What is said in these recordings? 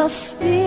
the spirit.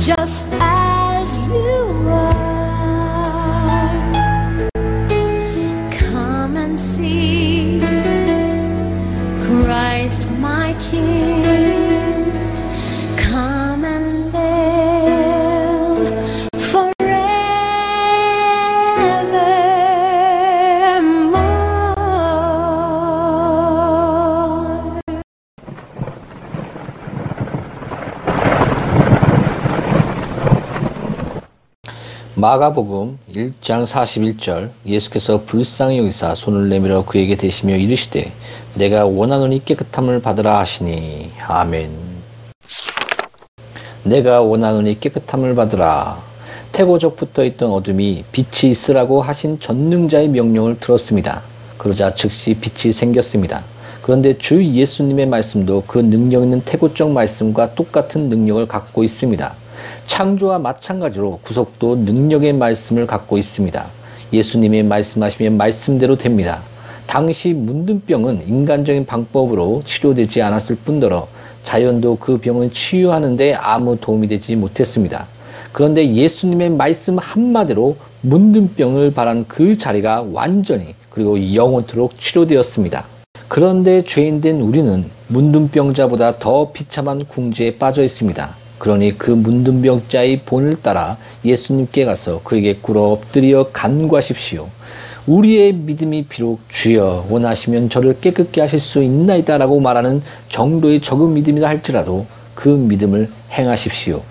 just 마가복음 1장 41절 예수께서 불쌍히 여기사 손을 내밀어 그에게 대시며 이르시되 내가 원하노니 깨끗함을 받으라 하시니 아멘 내가 원하노니 깨끗함을 받으라 태고적 붙어 있던 어둠이 빛이 있으라고 하신 전능자의 명령을 들었습니다. 그러자 즉시 빛이 생겼습니다. 그런데 주 예수님의 말씀도 그 능력 있는 태고적 말씀과 똑같은 능력을 갖고 있습니다. 창조와 마찬가지로 구속도 능력의 말씀을 갖고 있습니다. 예수님이 말씀하시면 말씀대로 됩니다. 당시 문둥병은 인간적인 방법으로 치료되지 않았을 뿐더러 자연도 그 병을 치유하는데 아무 도움이 되지 못했습니다. 그런데 예수님의 말씀 한마디로 문둥병을 바란 그 자리가 완전히 그리고 영원토록 치료되었습니다. 그런데 죄인된 우리는 문둥병자보다 더 비참한 궁지에 빠져 있습니다. 그러니 그 문둥병자의 본을 따라 예수님께 가서 그에게 꿇어 엎드려 간구하십시오. 우리의 믿음이 비록 주여 원하시면 저를 깨끗게 하실 수 있나이다라고 말하는 정도의 적은 믿음이라 할지라도 그 믿음을 행하십시오.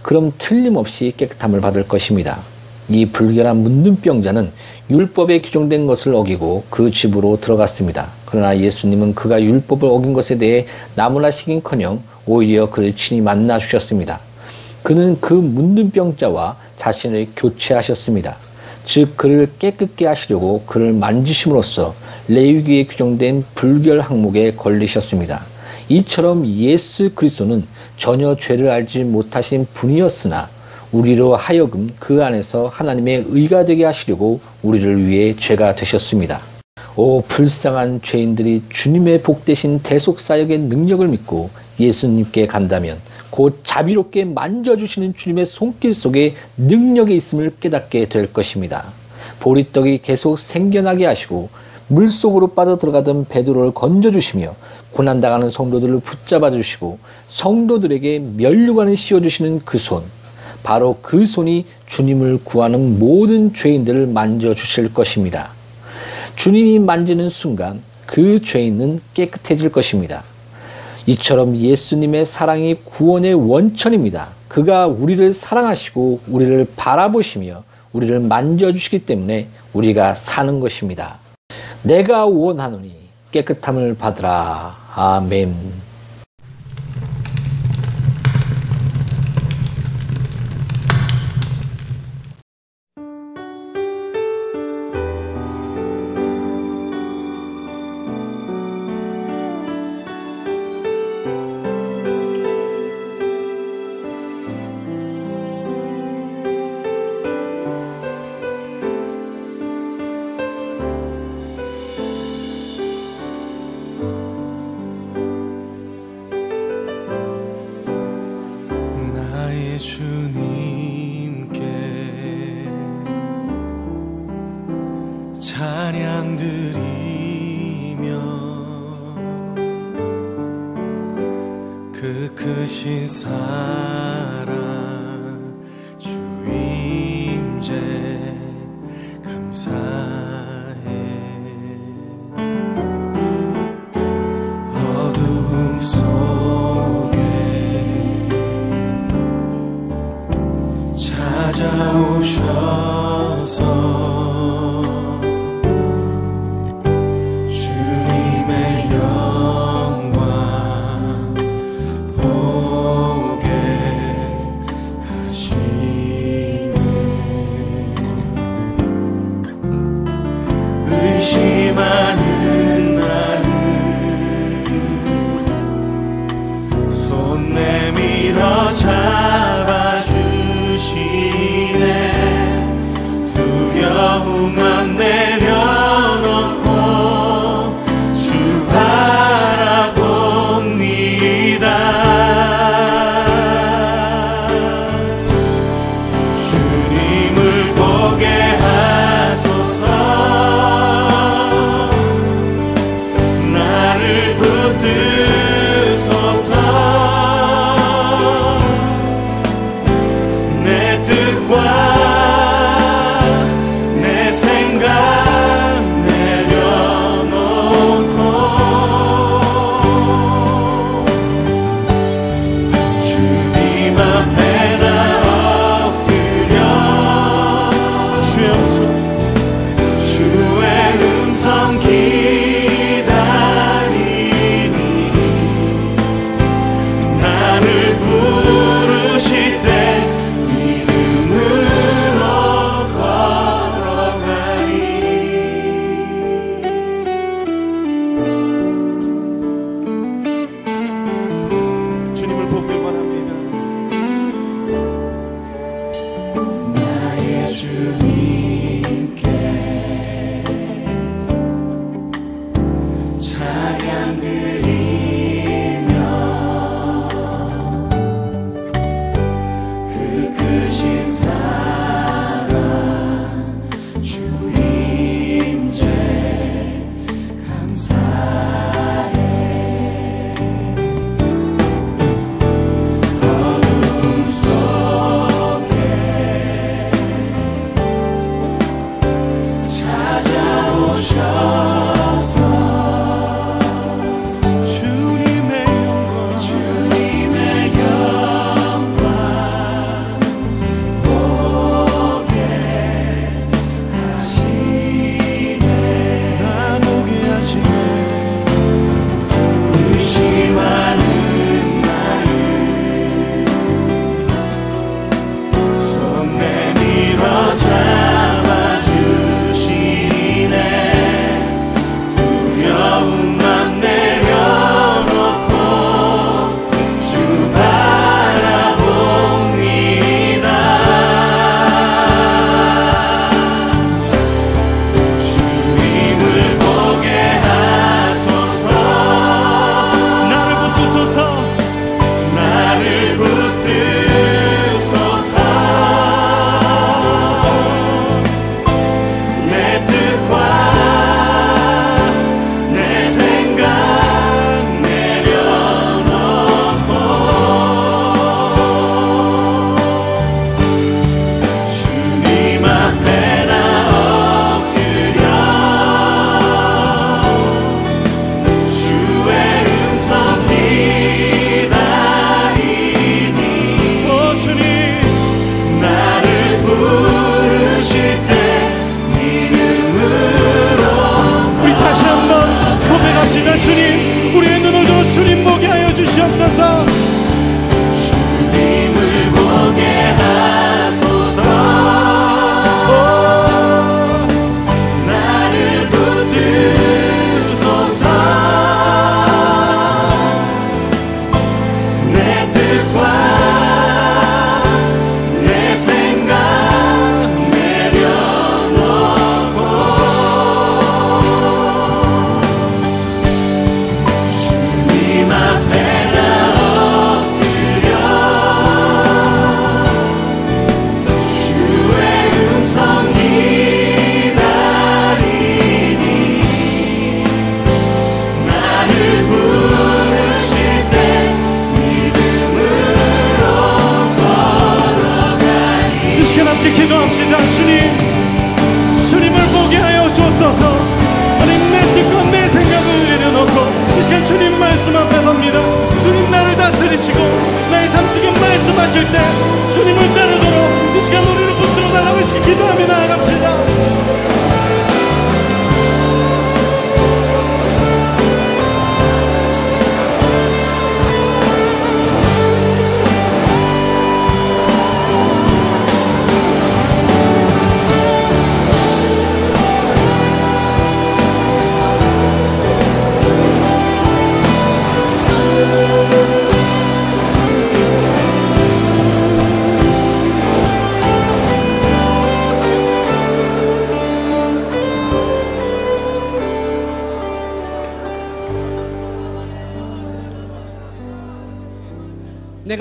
그럼 틀림없이 깨끗함을 받을 것입니다. 이 불결한 문둥병자는 율법에 규정된 것을 어기고 그 집으로 들어갔습니다. 그러나 예수님은 그가 율법을 어긴 것에 대해 나무라시긴커녕 오히려 그를 친히 만나 주셨습니다. 그는 그 문둥병자와 자신을 교체하셨습니다. 즉 그를 깨끗게 하시려고 그를 만지심으로써 레위기에 규정된 불결 항목에 걸리셨습니다. 이처럼 예수 그리스도는 전혀 죄를 알지 못하신 분이었으나 우리로 하여금 그 안에서 하나님의 의가 되게 하시려고 우리를 위해 죄가 되셨습니다. 오 불쌍한 죄인들이 주님의 복되신 대속 사역의 능력을 믿고 예수님께 간다면 곧 자비롭게 만져주시는 주님의 손길 속에 능력이 있음을 깨닫게 될 것입니다. 보리떡이 계속 생겨나게 하시고 물속으로 빠져 들어가던 베드로를 건져주시며 고난당하는 성도들을 붙잡아 주시고 성도들에게 면류관을 씌워주시는 그 손, 바로 그 손이 주님을 구하는 모든 죄인들을 만져주실 것입니다. 주님이 만지는 순간 그 죄인은 깨끗해질 것입니다. 이처럼 예수님의 사랑이 구원의 원천입니다. 그가 우리를 사랑하시고 우리를 바라보시며 우리를 만져주시기 때문에 우리가 사는 것입니다. 내가 원하노니 깨끗함을 받으라. 아멘. 크신 사랑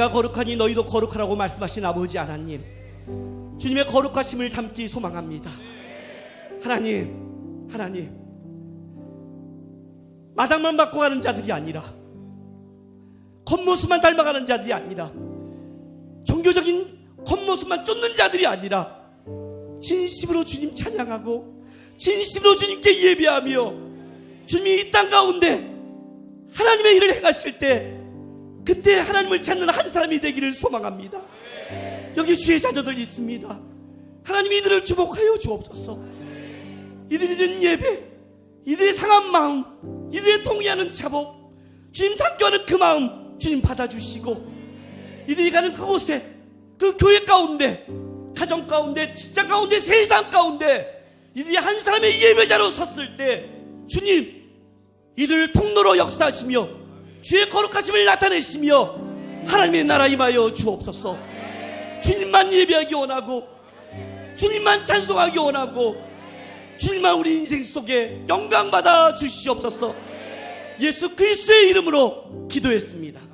내가 거룩하니 너희도 거룩하라고 말씀하신 아버지 하나님 주님의 거룩하심을 담기 소망합니다. 하나님 하나님 마당만 받고 가는 자들이 아니라 겉모습만 닮아가는 자들이 아니라 종교적인 겉모습만 쫓는 자들이 아니라 진심으로 주님 찬양하고 진심으로 주님께 예배하며 주님이 이 땅 가운데 하나님의 일을 행하실 때 그때 하나님을 찾는 한 사람이 되기를 소망합니다. 여기 주의 자녀들 있습니다. 하나님이 이들을 주목하여 주옵소서. 이들이 드린 예배, 이들의 상한 마음, 이들의 동의하는 자복, 주님 담겨하는 그 마음 주님 받아주시고 이들이 가는 그곳에 그 교회 가운데 가정 가운데 직장 가운데 세상 가운데 이들이 한 사람의 예배자로 섰을 때 주님 이들을 통로로 역사하시며 주의 거룩하심을 나타내시며 하나님의 나라 임하여 주옵소서 주님만 예배하기 원하고 주님만 찬송하기 원하고 주님만 우리 인생 속에 영광 받아 주시옵소서 예수 그리스도의 이름으로 기도했습니다.